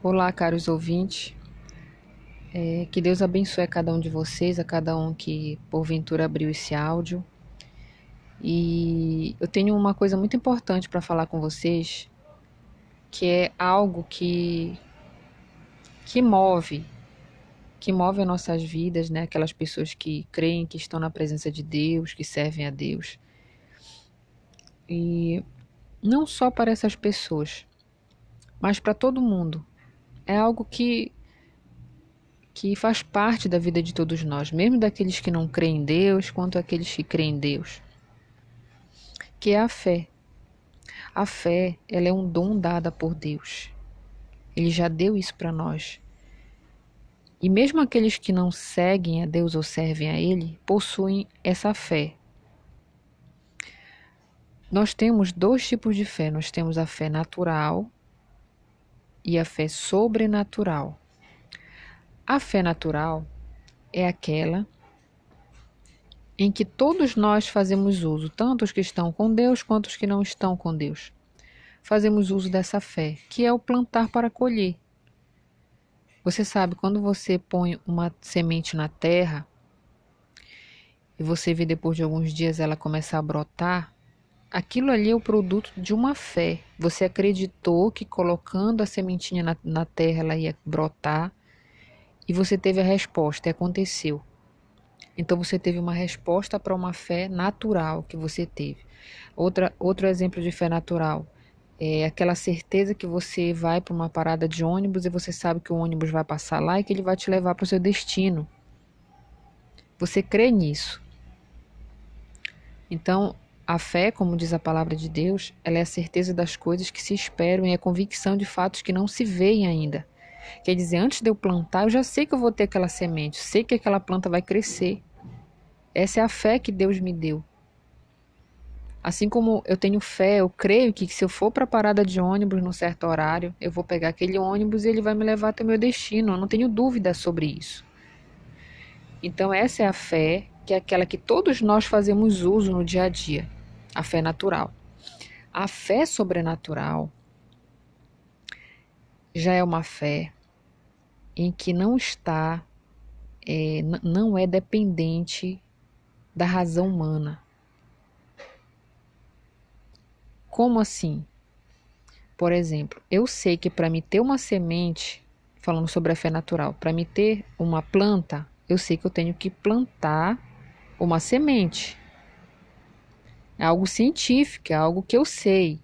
Olá, caros ouvintes. É, que Deus abençoe a cada um de vocês, a cada um que porventura abriu esse áudio. E eu tenho uma coisa muito importante para falar com vocês, que é algo que que move, que move as nossas vidas, né? Aquelas pessoas que creem que estão na presença de Deus, que servem a Deus. E não só para essas pessoas, mas para todo mundo. É algo que que faz parte da vida de todos nós, mesmo daqueles que não creem em Deus, quanto aqueles que creem em Deus. Que é a fé. A fé, ela é um dom dada por Deus. Ele já deu isso para nós. E mesmo aqueles que não seguem a Deus ou servem a Ele, possuem essa fé. Nós temos dois tipos de fé. Nós temos a fé natural e a fé sobrenatural. A fé natural é aquela em que todos nós fazemos uso, tanto os que estão com Deus quanto os que não estão com Deus. Fazemos uso dessa fé, que é o plantar para colher. Você sabe, quando você põe uma semente na terra e você vê depois de alguns dias ela começar a brotar, aquilo ali é o produto de uma fé. Você acreditou que colocando a sementinha na, na terra ela ia brotar e você teve a resposta e aconteceu. Então você teve uma resposta para uma fé natural que você teve. Outra, outro exemplo de fé natural é aquela certeza que você vai para uma parada de ônibus e você sabe que o ônibus vai passar lá e que ele vai te levar para o seu destino. Você crê nisso. Então, a fé, como diz a palavra de Deus, ela é a certeza das coisas que se esperam e a convicção de fatos que não se veem ainda. Quer dizer, antes de eu plantar, eu já sei que eu vou ter aquela semente, sei que aquela planta vai crescer. Essa é a fé que Deus me deu. Assim como eu tenho fé, eu creio que se eu for para a parada de ônibus num certo horário, eu vou pegar aquele ônibus e ele vai me levar até o meu destino. Eu não tenho dúvida sobre isso. Então, essa é a fé, que é aquela que todos nós fazemos uso no dia a dia a fé natural. A fé sobrenatural já é uma fé em que não está, é, não é dependente da razão humana. Como assim? Por exemplo, eu sei que para me ter uma semente, falando sobre a fé natural, para me ter uma planta, eu sei que eu tenho que plantar uma semente. É algo científico, é algo que eu sei.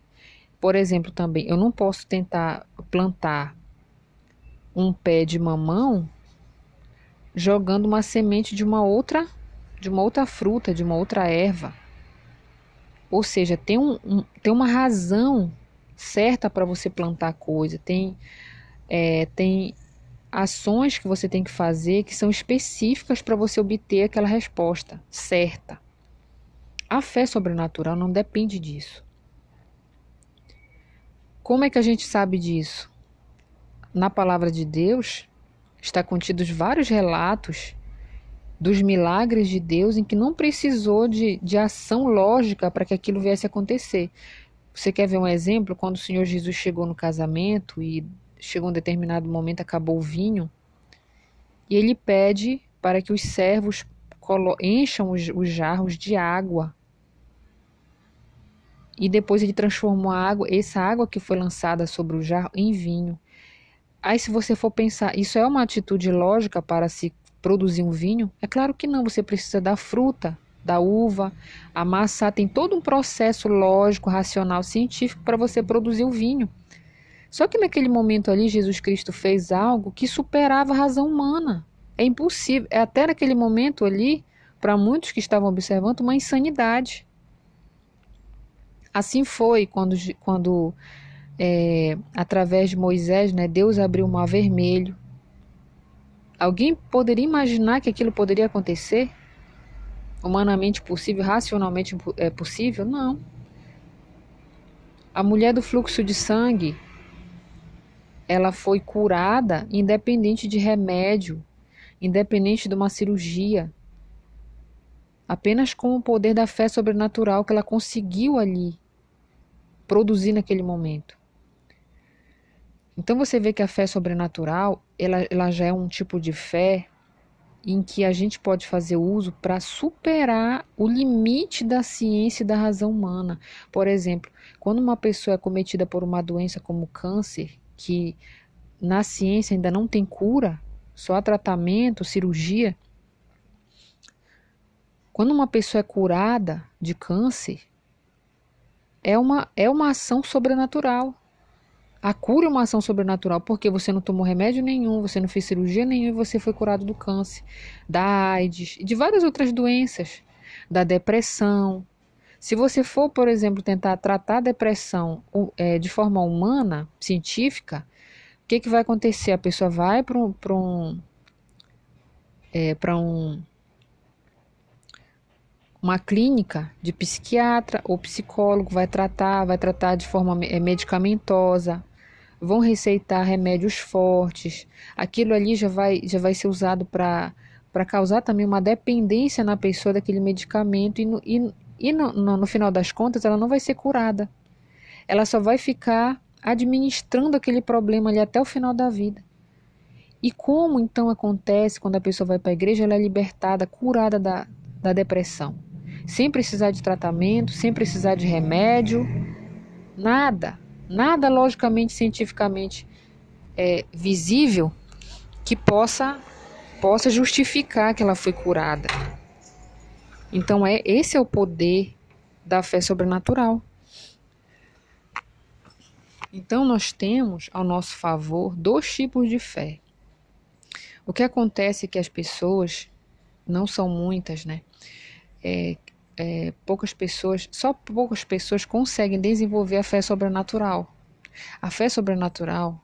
Por exemplo, também, eu não posso tentar plantar um pé de mamão jogando uma semente de uma outra de uma outra fruta, de uma outra erva. Ou seja, tem, um, um tem uma razão certa para você plantar coisa, tem, é, tem ações que você tem que fazer que são específicas para você obter aquela resposta certa. A fé sobrenatural não depende disso. Como é que a gente sabe disso? Na palavra de Deus está contidos vários relatos dos milagres de Deus em que não precisou de, de ação lógica para que aquilo viesse a acontecer. Você quer ver um exemplo? Quando o Senhor Jesus chegou no casamento e chegou um determinado momento, acabou o vinho, e ele pede para que os servos encham os, os jarros de água e depois ele transformou a água, essa água que foi lançada sobre o jarro, em vinho. Aí, se você for pensar, isso é uma atitude lógica para se produzir um vinho? É claro que não, você precisa da fruta, da uva, amassar, tem todo um processo lógico, racional, científico para você produzir o vinho. Só que naquele momento ali, Jesus Cristo fez algo que superava a razão humana. É impossível, é até naquele momento ali, para muitos que estavam observando, uma insanidade. Assim foi quando, quando é, através de Moisés, né, Deus abriu o mar vermelho. Alguém poderia imaginar que aquilo poderia acontecer? Humanamente possível, racionalmente é possível? Não. A mulher do fluxo de sangue, ela foi curada independente de remédio, independente de uma cirurgia, apenas com o poder da fé sobrenatural que ela conseguiu ali produzir naquele momento. Então você vê que a fé sobrenatural, ela, ela já é um tipo de fé em que a gente pode fazer uso para superar o limite da ciência e da razão humana. Por exemplo, quando uma pessoa é cometida por uma doença como câncer, que na ciência ainda não tem cura, só há tratamento, cirurgia. Quando uma pessoa é curada de câncer, é uma, é uma ação sobrenatural. A cura é uma ação sobrenatural, porque você não tomou remédio nenhum, você não fez cirurgia nenhuma e você foi curado do câncer, da AIDS e de várias outras doenças, da depressão. Se você for, por exemplo, tentar tratar a depressão é, de forma humana, científica, o que, que vai acontecer? A pessoa vai para um, um, é, um uma clínica de psiquiatra ou psicólogo, vai tratar, vai tratar de forma é, medicamentosa, vão receitar remédios fortes. Aquilo ali já vai, já vai ser usado para causar também uma dependência na pessoa daquele medicamento e, no, e, e no, no, no final das contas ela não vai ser curada. Ela só vai ficar administrando aquele problema ali até o final da vida. E como então acontece quando a pessoa vai para a igreja, ela é libertada, curada da, da depressão? Sem precisar de tratamento, sem precisar de remédio, nada, nada logicamente, cientificamente é, visível que possa, possa justificar que ela foi curada. Então, é esse é o poder da fé sobrenatural. Então, nós temos ao nosso favor dois tipos de fé. O que acontece é que as pessoas, não são muitas, né? É, é, poucas pessoas, só poucas pessoas conseguem desenvolver a fé sobrenatural. A fé sobrenatural,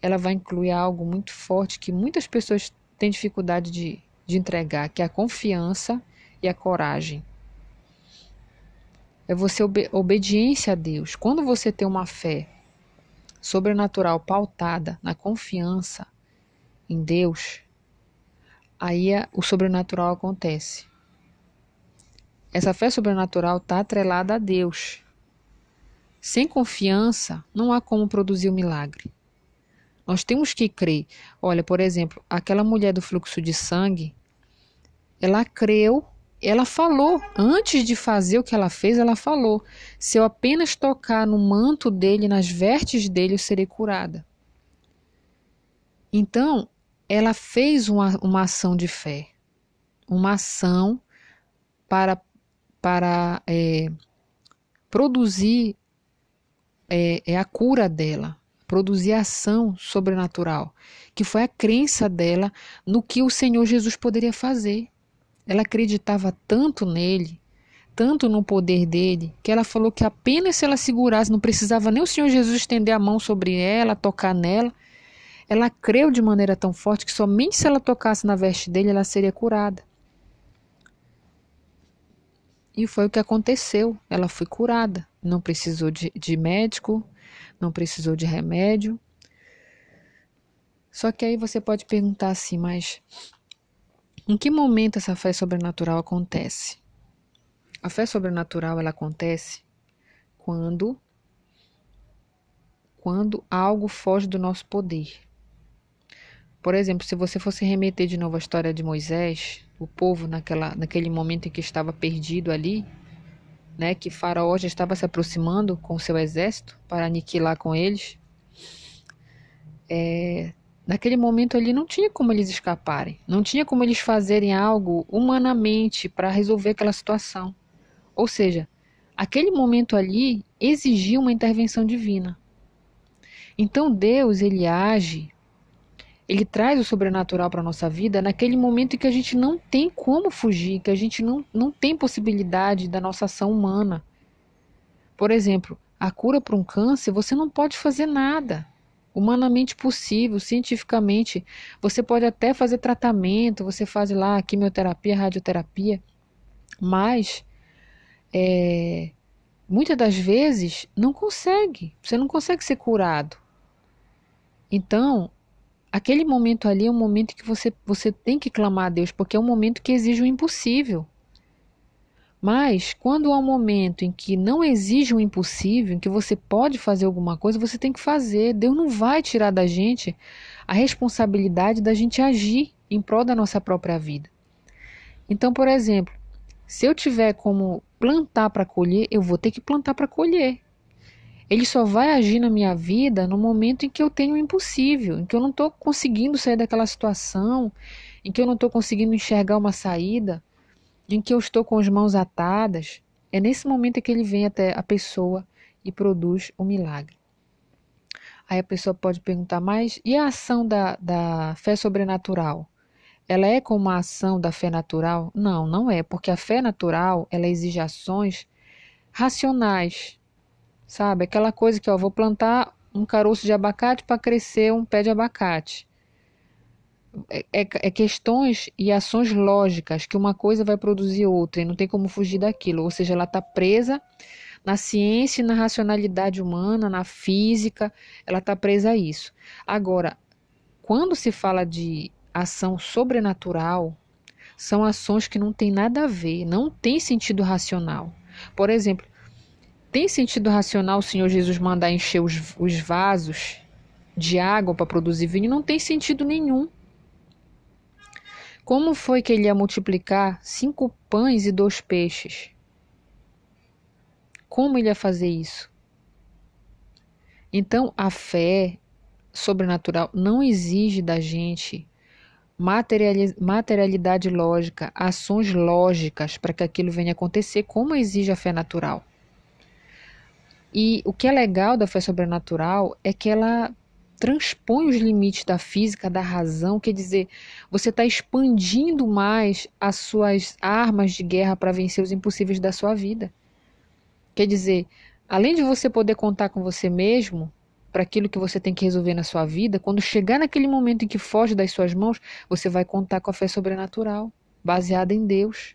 ela vai incluir algo muito forte que muitas pessoas têm dificuldade de, de entregar, que é a confiança e a coragem. É você obe obediência a Deus. Quando você tem uma fé sobrenatural pautada na confiança em Deus, aí o sobrenatural acontece. Essa fé sobrenatural está atrelada a Deus. Sem confiança, não há como produzir o um milagre. Nós temos que crer. Olha, por exemplo, aquela mulher do fluxo de sangue, ela creu ela falou, antes de fazer o que ela fez, ela falou: se eu apenas tocar no manto dele, nas vestes dele, eu serei curada. Então, ela fez uma, uma ação de fé, uma ação para, para é, produzir é, é a cura dela, produzir ação sobrenatural, que foi a crença dela no que o Senhor Jesus poderia fazer. Ela acreditava tanto nele, tanto no poder dele, que ela falou que apenas se ela segurasse, não precisava nem o Senhor Jesus estender a mão sobre ela, tocar nela. Ela creu de maneira tão forte que somente se ela tocasse na veste dele, ela seria curada. E foi o que aconteceu. Ela foi curada. Não precisou de, de médico, não precisou de remédio. Só que aí você pode perguntar assim, mas em que momento essa fé sobrenatural acontece? A fé sobrenatural ela acontece quando quando algo foge do nosso poder. Por exemplo, se você fosse remeter de novo à história de Moisés, o povo naquela, naquele momento em que estava perdido ali, né, que Faraó já estava se aproximando com seu exército para aniquilar com eles, é, Naquele momento ali não tinha como eles escaparem, não tinha como eles fazerem algo humanamente para resolver aquela situação. Ou seja, aquele momento ali exigia uma intervenção divina. Então Deus, ele age, ele traz o sobrenatural para a nossa vida naquele momento em que a gente não tem como fugir, que a gente não, não tem possibilidade da nossa ação humana. Por exemplo, a cura para um câncer, você não pode fazer nada humanamente possível, cientificamente. Você pode até fazer tratamento, você faz lá quimioterapia, radioterapia, mas é, muitas das vezes não consegue, você não consegue ser curado. Então, aquele momento ali é um momento que você, você tem que clamar a Deus, porque é um momento que exige o impossível. Mas quando há um momento em que não exige um impossível, em que você pode fazer alguma coisa, você tem que fazer. Deus não vai tirar da gente a responsabilidade da gente agir em prol da nossa própria vida. Então, por exemplo, se eu tiver como plantar para colher, eu vou ter que plantar para colher. Ele só vai agir na minha vida no momento em que eu tenho o impossível, em que eu não estou conseguindo sair daquela situação, em que eu não estou conseguindo enxergar uma saída, em que eu estou com as mãos atadas. É nesse momento que ele vem até a pessoa e produz o milagre. Aí a pessoa pode perguntar, mas e a ação da, da fé sobrenatural? Ela é como a ação da fé natural? Não, não é, porque a fé natural ela exige ações racionais, Sabe? Aquela coisa que, ó, vou plantar um caroço de abacate para crescer um pé de abacate. É, é, é, questões e ações lógicas que uma coisa vai produzir outra e não tem como fugir daquilo. Ou seja, ela está presa na ciência e na racionalidade humana, na física, ela está presa a isso. Agora, quando se fala de ação sobrenatural, são ações que não têm nada a ver, não tem sentido racional. Por exemplo, tem sentido racional o Senhor Jesus mandar encher os, os vasos de água para produzir vinho? Não tem sentido nenhum. Como foi que ele ia multiplicar cinco pães e dois peixes? Como ele ia fazer isso? Então, a fé sobrenatural não exige da gente materialidade lógica, ações lógicas para que aquilo venha acontecer, como exige a fé natural. E o que é legal da fé sobrenatural é que ela transpõe os limites da física, da razão, quer dizer, você está expandindo mais as suas armas de guerra para vencer os impossíveis da sua vida. Quer dizer, além de você poder contar com você mesmo para aquilo que você tem que resolver na sua vida, quando chegar naquele momento em que foge das suas mãos, você vai contar com a fé sobrenatural, baseada em Deus.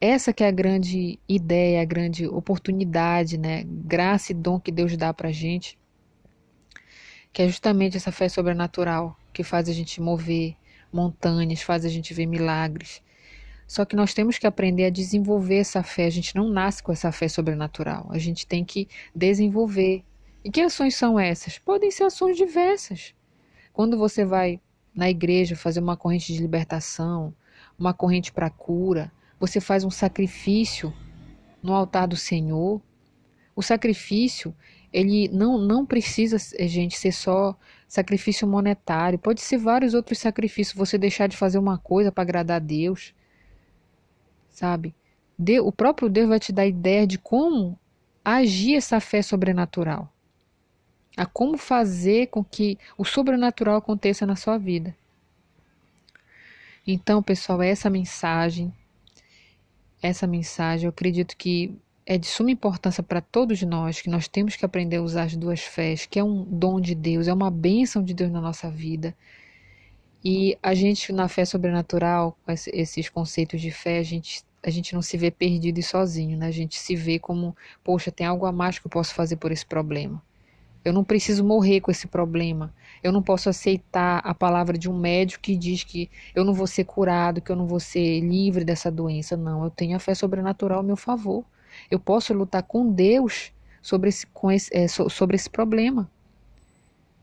Essa que é a grande ideia, a grande oportunidade, né? Graça e dom que Deus dá pra gente. Que é justamente essa fé sobrenatural que faz a gente mover montanhas, faz a gente ver milagres. Só que nós temos que aprender a desenvolver essa fé. A gente não nasce com essa fé sobrenatural. A gente tem que desenvolver. E que ações são essas? Podem ser ações diversas. Quando você vai na igreja fazer uma corrente de libertação, uma corrente para cura, você faz um sacrifício no altar do Senhor. O sacrifício, ele não, não precisa, eh, gente, ser só sacrifício monetário. Pode ser vários outros sacrifícios. Você deixar de fazer uma coisa para agradar a Deus. Sabe? O próprio Deus vai te dar ideia de como agir essa fé sobrenatural. A como fazer com que o sobrenatural aconteça na sua vida. Então, pessoal, é essa mensagem essa mensagem, eu acredito que é de suma importância para todos nós, que nós temos que aprender a usar as duas fés, que é um dom de Deus, é uma bênção de Deus na nossa vida. E a gente, na fé sobrenatural, com esses conceitos de fé, a gente, a gente não se vê perdido e sozinho, né? A gente se vê como, poxa, tem algo a mais que eu posso fazer por esse problema. Eu não preciso morrer com esse problema. Eu não posso aceitar a palavra de um médico que diz que eu não vou ser curado, que eu não vou ser livre dessa doença. Não, eu tenho a fé sobrenatural ao meu favor. Eu posso lutar com Deus sobre esse, esse, é, sobre esse problema.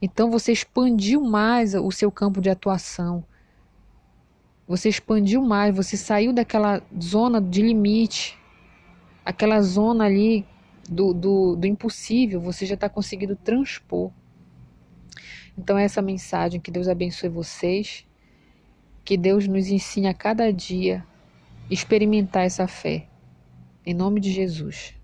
Então você expandiu mais o seu campo de atuação. Você expandiu mais, você saiu daquela zona de limite, aquela zona ali do, do, do impossível, você já está conseguindo transpor. Então, essa mensagem, que Deus abençoe vocês, que Deus nos ensine a cada dia experimentar essa fé. Em nome de Jesus.